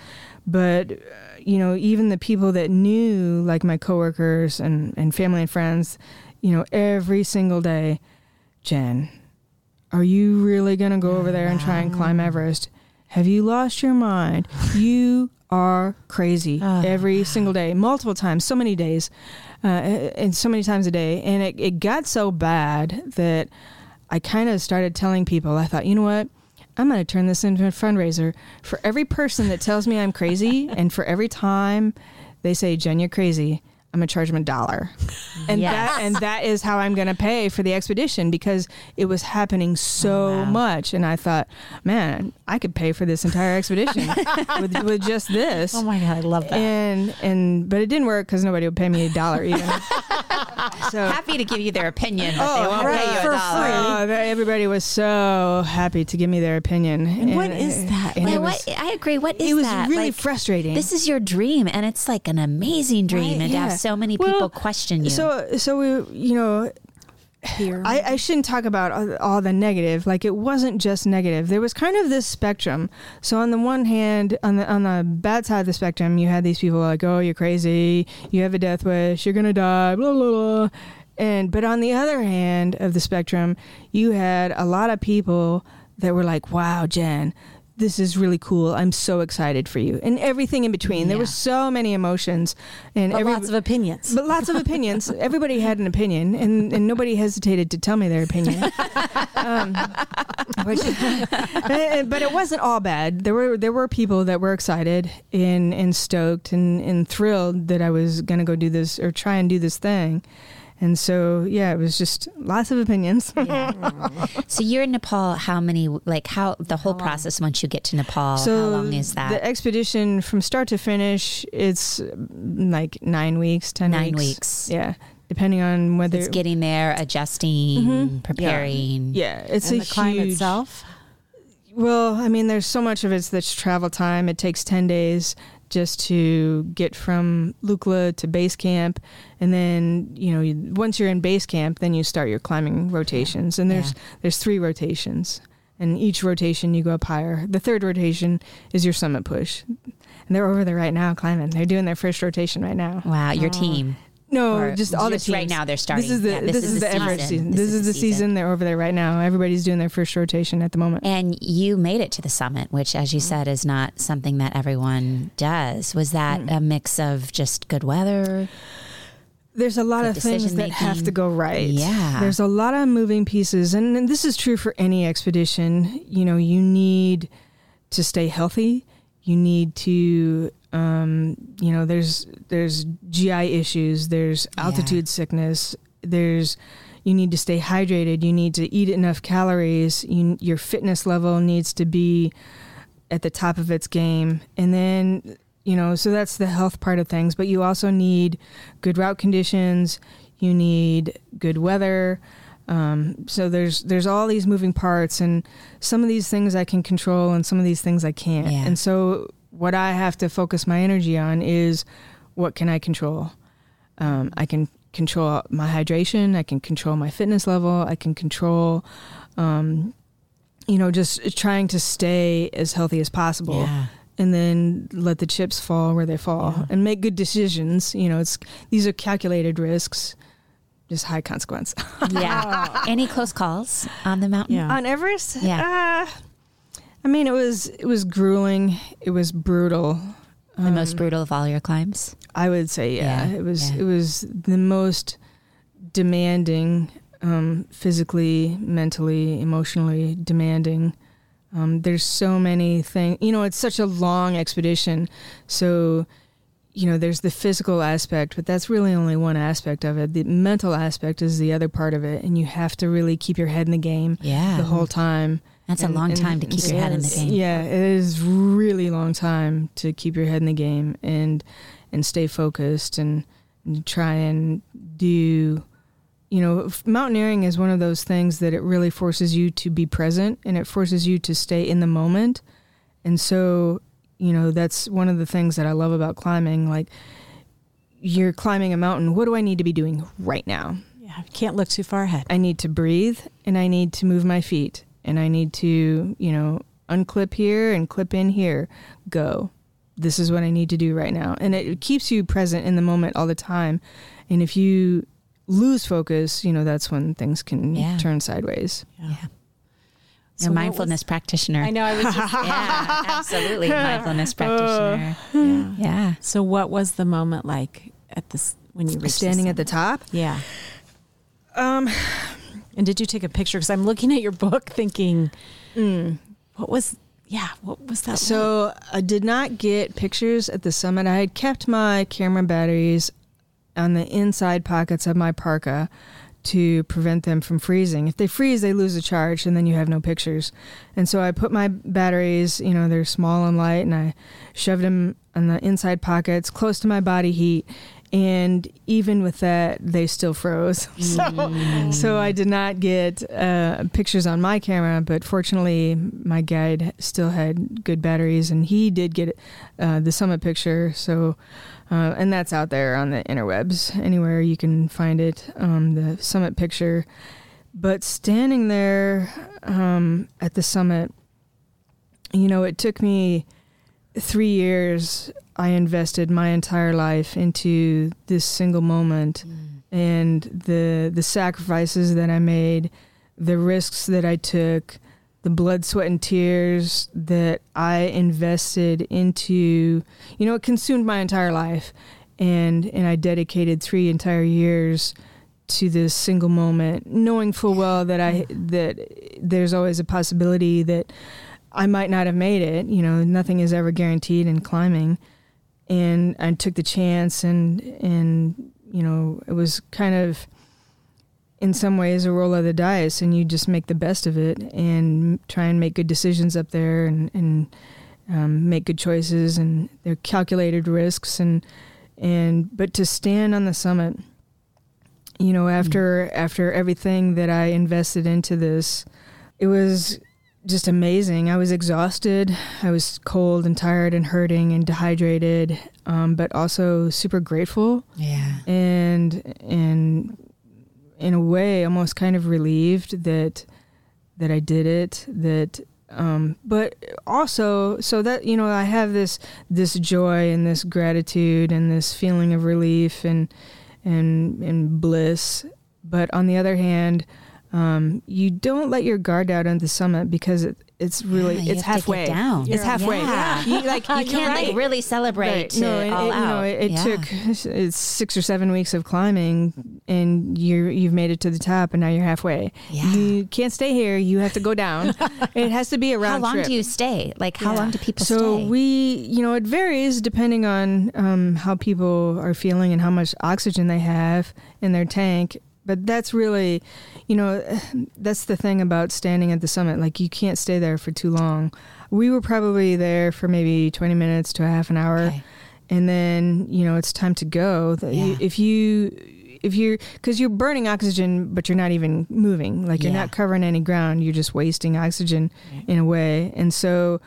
But uh, you know, even the people that knew, like my coworkers and and family and friends, you know, every single day, Jen, are you really going to go over there and try and climb Everest? Have you lost your mind? You are crazy Ah. every single day, multiple times, so many days, uh, and so many times a day. And it, it got so bad that I kind of started telling people, I thought, you know what? I'm going to turn this into a fundraiser for every person that tells me I'm crazy, and for every time they say, Jen, you're crazy. I'm gonna charge them a dollar, and Yes. that and that is how I'm gonna pay for the expedition because it was happening so Oh, wow. much, and I thought, man, I could pay for this entire expedition with, with just this. Oh my god, I love that. and and but it didn't work because nobody would pay me a dollar even. so Happy to give you their opinion, but they Oh, won't right, pay you a dollar. Oh, everybody was so happy to give me their opinion. And, what is that? and Yeah, it what, I agree. What is that? it was that? really Like, frustrating. This is your dream, and it's like an amazing dream, Right, and to have so many Well, people question you. so so we you know Here. I, I shouldn't talk about all- all the negative. Like it wasn't just negative. There was kind of this spectrum. So on the one hand, on the on the bad side of the spectrum, you had these people like, "Oh, you're crazy. You have a death wish. You're gonna die." Blah blah blah. And but on the other hand of the spectrum, you had a lot of people that were like, "Wow, Jen." This is really cool. I'm so excited for you, and everything in between. There were so many emotions, and every, lots of opinions. but lots of opinions. Everybody had an opinion, and, and nobody hesitated to tell me their opinion. um, which, but it wasn't all bad. There were there were people that were excited and and stoked and, and thrilled that I was going to go do this or try and do this thing. And so, yeah, it was just lots of opinions. So you're in Nepal. How many? Like how the whole process once you get to Nepal? so how long is that? The expedition from start to finish, it's mm, like nine weeks, ten Nine weeks. weeks. Yeah, depending on whether it's getting there, adjusting, Mhm. preparing. Yeah, it's and a the climb huge, itself. Well, I mean, there's so much of it that's travel time. It takes 10 days just to get from Lukla to base camp. And then, you know, you, once you're in base camp, then you start your climbing rotations. And there's, Yeah. there's three rotations. And each rotation you go up higher. The third rotation is your summit push. And they're over there right now climbing. They're doing their first rotation right now. Wow, your oh. team. No, Or just all the just right now they're starting. This is the Yeah, this, is, the Everest season. This, is, the season. They're over there right now. Everybody's doing their first rotation at the moment. And you made it to the summit, which, as you said, is not something that everyone does. Was that Mm. a mix of just good weather? there's a lot Good of things that have to go right. Yeah. There's a lot of moving pieces. And, and this is true for any expedition. You know, you need to stay healthy. You need to, um, you know, there's there's GI issues. There's Yeah. altitude sickness. There's you need to stay hydrated. You need to eat enough calories. You, your fitness level needs to be at the top of its game. And then, you know, so that's the health part of things. But you also need good route conditions. You need good weather. Um, so there's there's all these moving parts, and some of these things I can control, and some of these things I can't. Yeah. And so what I have to focus my energy on is what can I control. Um, I can control my hydration. I can control my fitness level. I can control, um, you know, just trying to stay as healthy as possible Yeah. and then let the chips fall where they fall Yeah. and make good decisions. You know, it's these are calculated risks, just high consequence. Yeah. Any close calls on the mountain? Yeah. On Everest, Yeah. uh, I mean, it was it was grueling. It was brutal. The most Um, brutal of all your climbs? I would say, yeah, Yeah, it was yeah. it was the most demanding, um, physically, mentally, emotionally demanding. Um, there's so many things. You know, it's such a long expedition, so you know there's the physical aspect, but that's really only one aspect of it. The mental aspect is the other part of it, and you have to really keep your head in the game Yeah. the whole time. That's a long and- time to keep and your head in the game. Yeah, it is really long time to keep your head in the game and and stay focused and, and try and do. You know, mountaineering is one of those things that it really forces you to be present and it forces you to stay in the moment. And so, you know, that's one of the things that I love about climbing. Like, you're climbing a mountain. What do I need to be doing right now? Yeah, can't look too far ahead. I need to breathe and I need to move my feet and I need to, you know, unclip here and clip in here. Go. This is what I need to do right now. And it keeps you present in the moment all the time. And if you lose focus, you know, that's when things can Yeah. turn sideways. Yeah. So You're a what mindfulness practitioner. I know. I was just. yeah, absolutely. Mindfulness practitioner. yeah. Yeah. So what was the moment like at this when you were Standing at the top. Yeah. Um, And did you take a picture? Because I'm looking at your book, thinking, mm. what was? Yeah, what was that? like? So I did not get pictures at the summit. I had kept my camera batteries on the inside pockets of my parka to prevent them from freezing. If they freeze, they lose the charge and then you have no pictures. And so I put my batteries, you know, they're small and light, and I shoved them on the inside pockets close to my body heat. And even with that, they still froze. So, so I did not get uh, pictures on my camera, but fortunately, my guide still had good batteries, and he did get uh, the summit picture. So uh, and that's out there on the interwebs, anywhere you can find it, um, the summit picture. But standing there um, at the summit, you know, it took me three years. I invested my entire life into this single moment, mm. and the the sacrifices that I made, the risks that I took, the blood, sweat, and tears that I invested into, you know, it consumed my entire life, and and I dedicated three entire years to this single moment, knowing full well that I that there's always a possibility that I might not have made it. You know, nothing is ever guaranteed in climbing, and I took the chance, and and you know, it was kind of in some ways a roll of the dice and you just make the best of it and try and make good decisions up there and, and um, make good choices and they're calculated risks and and but to stand on the summit you know after mm. after everything that I invested into this it was just amazing. I was exhausted. I was cold and tired and hurting and dehydrated, um, but also super grateful. Yeah. And and in a way almost kind of relieved that that I did it that um, but also so that you know I have this this joy and this gratitude and this feeling of relief and and and bliss but on the other hand um, you don't let your guard down on the summit because it, it's really yeah, it's halfway down. It's halfway. Yeah. You, like you can't right. like really celebrate. Right. No, it, all it, out. You know, it, it yeah. took it's six or seven weeks of climbing, and you you've made it to the top, and now you're halfway. Yeah. You can't stay here. You have to go down. it has to be a round How long trip. do you stay? Like how Yeah. long do people so stay? we, you know, it varies depending on um, how people are feeling and how much oxygen they have in their tank. But that's really, you know, that's the thing about standing at the summit. Like you can't stay there for too long. We were probably there for maybe twenty minutes to a half an hour, Okay. and then you know it's time to go. Yeah. If you if you're because you're burning oxygen but you're not even moving like you're Yeah. not covering any ground you're just wasting oxygen in a way and so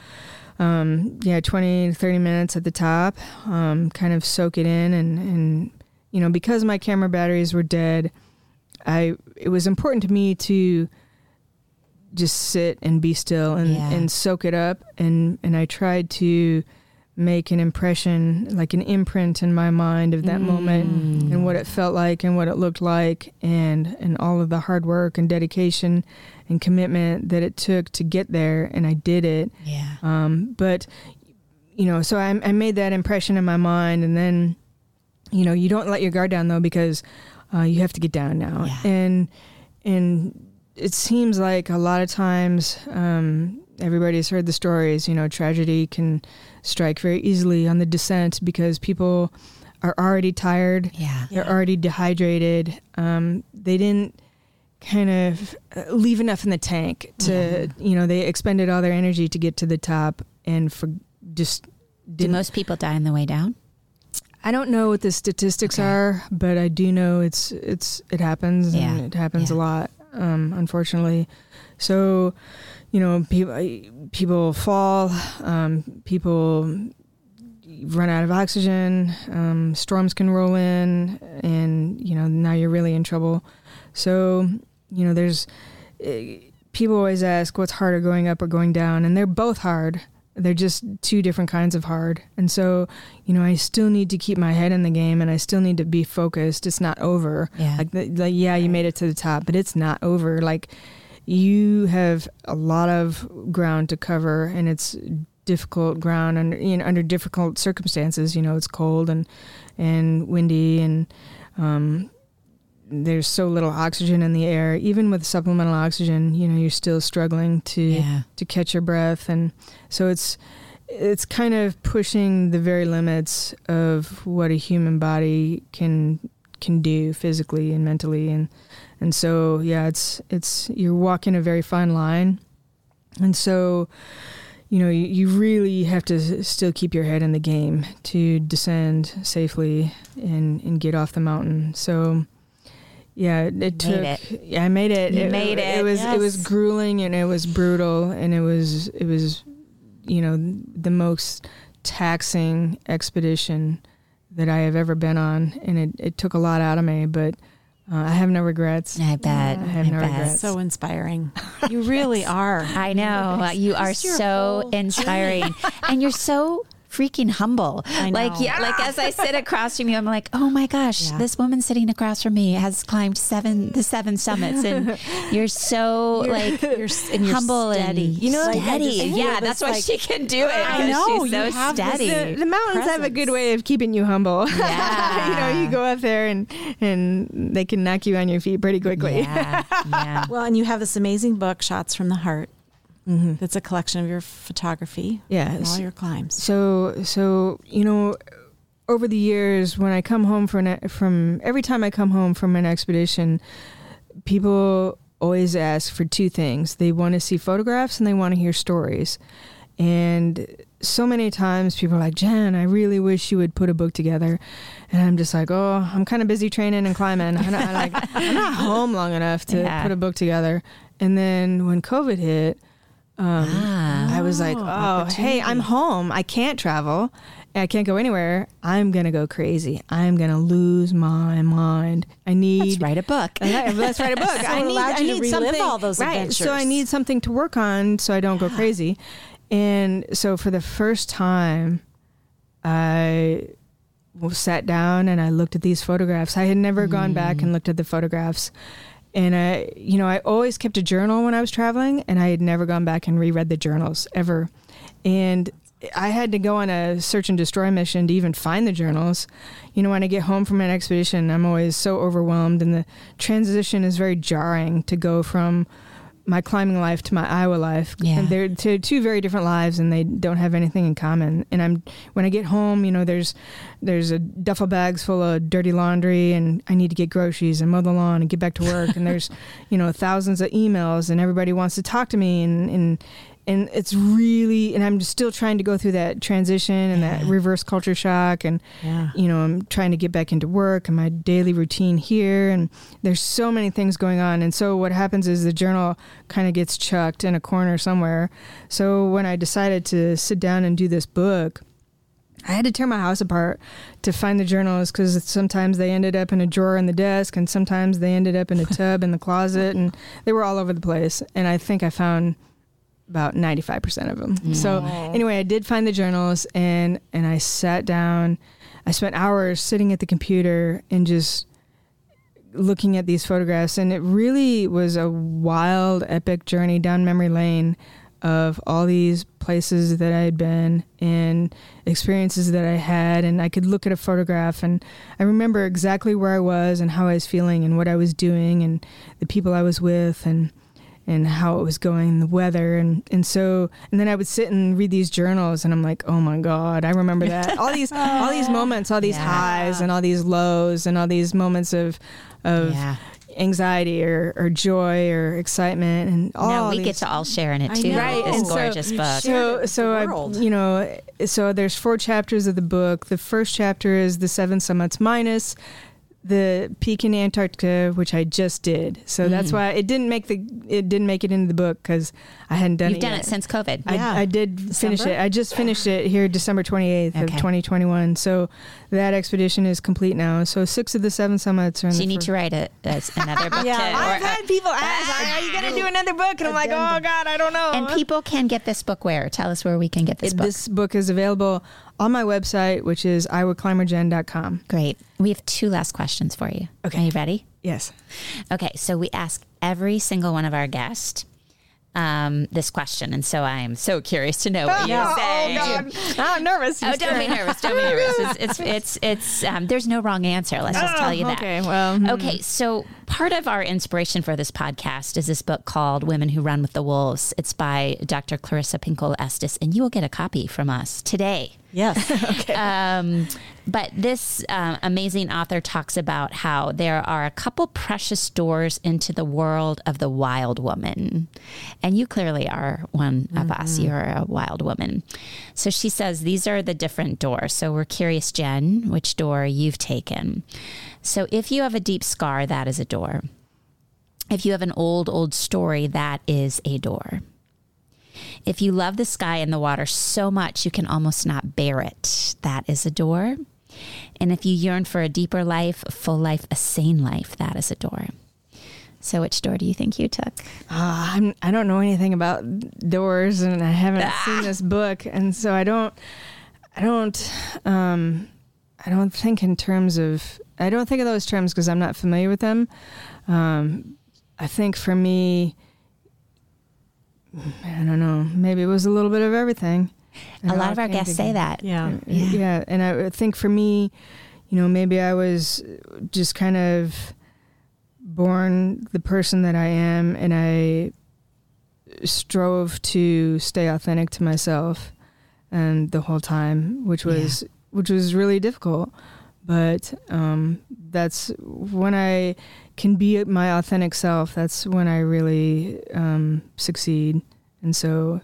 um, yeah 20 30 minutes at the top um, kind of soak it in and, and you know because my camera batteries were dead i it was important to me to just sit and be still and, Yeah. and soak it up and and i tried to make an impression like an imprint in my mind of that moment and what it felt like and what it looked like and and all of the hard work and dedication and commitment that it took to get there and i did it yeah. um, but you know, so I, I made that impression in my mind, and then you know, you don't let your guard down though because uh, you have to get down now, Yeah. and and it seems like a lot of times um, everybody's heard the stories. You know, tragedy can strike very easily on the descent because people are already tired. Yeah. They're already dehydrated. Um, they didn't kind of uh, leave enough in the tank to, you know, they expended all their energy to get to the top and for just Do didn't. most people die on the way down? I don't know what the statistics Okay. are, but I do know it's it's it happens Yeah. and it happens Yeah. a lot, um, unfortunately. So, you know, people people fall, um, people run out of oxygen, um, storms can roll in, and you know now you're really in trouble. So, you know, there's eh, people always ask what's harder, going up or going down, and they're both hard. They're just two different kinds of hard. And so, you know, I still need to keep my head in the game, and I still need to be focused. It's not over. Yeah. Like, the, like yeah, you made it to the top, but it's not over. Like, you have a lot of ground to cover, and it's difficult ground under you know under difficult circumstances. You know, it's cold and and windy, and um, there's so little oxygen in the air. Even with supplemental oxygen, you know, you're still struggling to Yeah. to catch your breath, and so it's it's kind of pushing the very limits of what a human body can can do physically and mentally and and so yeah it's it's you're walking a very fine line and so you know you, you really have to still keep your head in the game to descend safely and and get off the mountain so yeah it Made took it. yeah i made it You made it, it was it was grueling and it was brutal and it was it was you know the most taxing expedition that I have ever been on, and it, it took a lot out of me. But uh, I have no regrets. I bet. I have no bet. regrets. So inspiring. You really are. I know. You are so inspiring. and you're so freaking humble. Like yeah, like as I sit across from you, I'm like, oh my gosh, Yeah. this woman sitting across from me has climbed seven the seven summits, and you're so like You're, s- and you're humble steady. and You know, like, steady. just yeah, this, that's why like- she can do it. I 'cause know, she's you so have this- steady. the, the mountains have a good way of keeping you humble. Yeah. you know, you go up there and and they can knock you on your feet pretty quickly. yeah, yeah. Well, and you have this amazing book, Shots from the Heart. Mm-hmm. That's a collection of your photography and all your climbs. So so you know, over the years when I come home from an, from every time I come home from an expedition, people always ask for two things. They want to see photographs and they want to hear stories. And so many times people are like, Jen, I really wish you would put a book together. And I'm just like, oh, I'm kind of busy training and climbing. I'm not, like, I'm not home long enough to Yeah. put a book together. And then when COVID hit, um, Ah. I was like, Oh, oh, hey, I'm home. I can't travel. I can't go anywhere. I'm going to go crazy. I'm going to lose my mind. I need. Let's write a book. Okay, let's write a book. So I need, allowed I you to need relive something, all those right, So I need something to work on so I don't go crazy. And so for the first time, I sat down and I looked at these photographs. I had never gone back and looked at the photographs. And I, you know, I always kept a journal when I was traveling, and I had never gone back and reread the journals ever. And I had to go on a search and destroy mission to even find the journals. You know, when I get home from an expedition, I'm always so overwhelmed, and the transition is very jarring to go from my climbing life to my Iowa life. Yeah. And they're two, two very different lives and they don't have anything in common. And I'm when I get home, you know, there's there's a duffel bags full of dirty laundry and I need to get groceries and mow the lawn and get back to work and there's, you know, thousands of emails and everybody wants to talk to me and and and it's really and I'm still trying to go through that transition and that reverse culture shock and Yeah. you know, I'm trying to get back into work and my daily routine here. And there's so many things going on. And so what happens is the journal kind of gets chucked in a corner somewhere. So when I decided to sit down and do this book, I had to tear my house apart to find the journals because sometimes they ended up in a drawer in the desk and sometimes they ended up in a tub in the closet and they were all over the place. And I think I found about 95% of them. So anyway, I did find the journals and and I sat down. I spent hours sitting at the computer and just looking at these photographs and it really was a wild epic journey down memory lane of all these places that I had been and experiences that I had and I could look at a photograph and I remember exactly where I was and how I was feeling and what I was doing and the people I was with and and how it was going, the weather, and and so and then I would sit and read these journals, and I'm like, oh my god, I remember that all these all these moments, all these Yeah. highs, and all these lows, and all these moments of of Yeah. anxiety or, or joy or excitement, and all no, we these, get to all share in it too. Right, This and so- gorgeous You book. so so I you know so there's four chapters of the book. The first chapter is the seven summits minus the peak in Antarctica, which I just did. So that's mm. why it didn't make the it didn't make it into the book because I hadn't done it. You've done yet. it since COVID. I, Yeah. I did finish December? it. I just finished it here December 28th of 2021. So that expedition is complete now. So six of the seven summits are in so the you need to write a, a- another book. Yeah, to, I've or- had people ask, "Are you going to do another book?" And I'm like, "Oh God, I don't know." and people can get this book where? Tell us where we can get this It- book. this book is available on my website, which is iowaclimberjen.com. Great. We have two last questions for you. Okay. Are you ready? Yes. Okay, so we ask every single one of our guests um, this question, and so I am so curious to know what you say. Oh, God, I'm nervous. Oh, don't be nervous. Don't be nervous. It's it's it's, it's um, there's no wrong answer. Let's just tell you that. Okay, well, hmm. Okay, so part of our inspiration for this podcast is this book called Women Who Run with the Wolves. It's by Dr. Clarissa Pinkola Estes, and you will get a copy from us today. Yes. Um, but this uh, amazing author talks about how there are a couple precious doors into the world of the wild woman. And you clearly are one of mm-hmm. us. You're a wild woman. So she says these are the different doors. So we're curious, Jen, which door you've taken. So if you have a deep scar, that is a door. If you have an old, old story, that is a door. If you love the sky and the water so much you can almost not bear it, that is a door. And if you yearn for a deeper life, a full life, a sane life, that is a door. So, which door do you think you took? Uh, I'm, I don't know anything about doors, and I haven't ah. seen this book, and so I don't, I don't, um, I don't think in terms of, I don't think of those terms because I'm not familiar with them. Um, I think for me, I don't know. Maybe it was a little bit of everything. A lot of our guests say that. Yeah. yeah. Yeah. And I think for me, you know, maybe I was just kind of born the person that I am and I strove to stay authentic to myself and the whole time, which was yeah. which was really difficult. But um, that's when I can be my authentic self. That's when I really um, succeed. And so,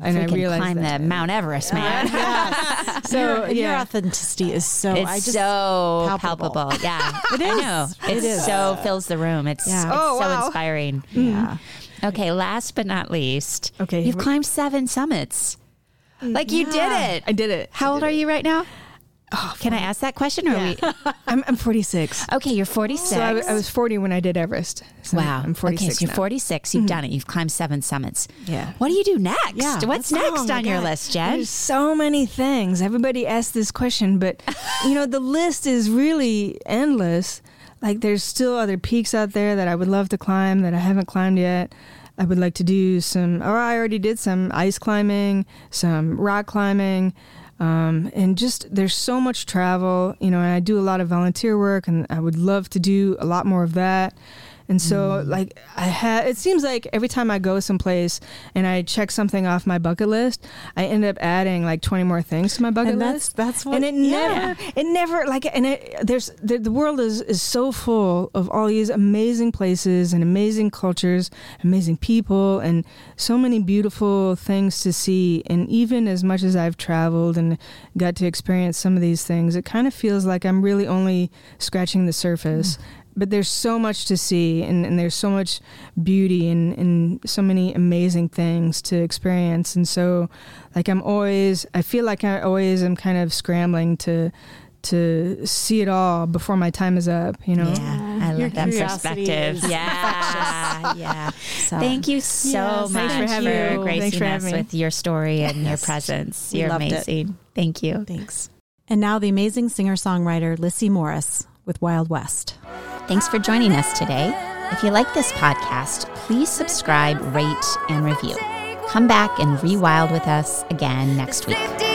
and I realize climb that. the Mount Everest, man. yeah. So yeah. your authenticity is so it's just so palpable. palpable. Yeah, it is. I know. It, it is. so fills the room. It's, yeah. it's oh, so wow. inspiring. Mm. Yeah. Okay, last but not least, okay, you've climbed seven summits. Like you did it. I did it. How old are you right now? Oh, Can I ask that question? Or yeah. we? I'm, I'm 46. Okay, you're 46. So I, I was 40 when I did Everest. So wow. I'm 46. Okay, so you're 46. You've mm-hmm. done it. You've climbed seven summits. Yeah. What do you do next? Yeah, What's next oh on your list, Jen? There's so many things. Everybody asks this question, but you know the list is really endless. Like there's still other peaks out there that I would love to climb that I haven't climbed yet. I would like to do some, or I already did some ice climbing, some rock climbing. Um, and just there's so much travel, you know, and I do a lot of volunteer work, and I would love to do a lot more of that. And so, mm. like, I had, it seems like every time I go someplace and I check something off my bucket list, I end up adding like 20 more things to my bucket and list. That's, that's what, and it yeah. never, it never, like, and it, there's, the, the world is, is so full of all these amazing places and amazing cultures, amazing people, and so many beautiful things to see. And even as much as I've traveled and got to experience some of these things, it kind of feels like I'm really only scratching the surface. Mm but there's so much to see and, and there's so much beauty and, and so many amazing things to experience. And so like i'm always i feel like i always am kind of scrambling to to see it all before my time is up you know? Yeah i love that perspective. yeah yeah. So, thank you so yes, much thanks for, having, for gracing for us with your story and yes. your presence you're amazing it. thank you. Thanks. And now the amazing singer-songwriter lissy morris with wild west Thanks for joining us today. If you like this podcast, please subscribe, rate, and review. Come back and rewild with us again next week.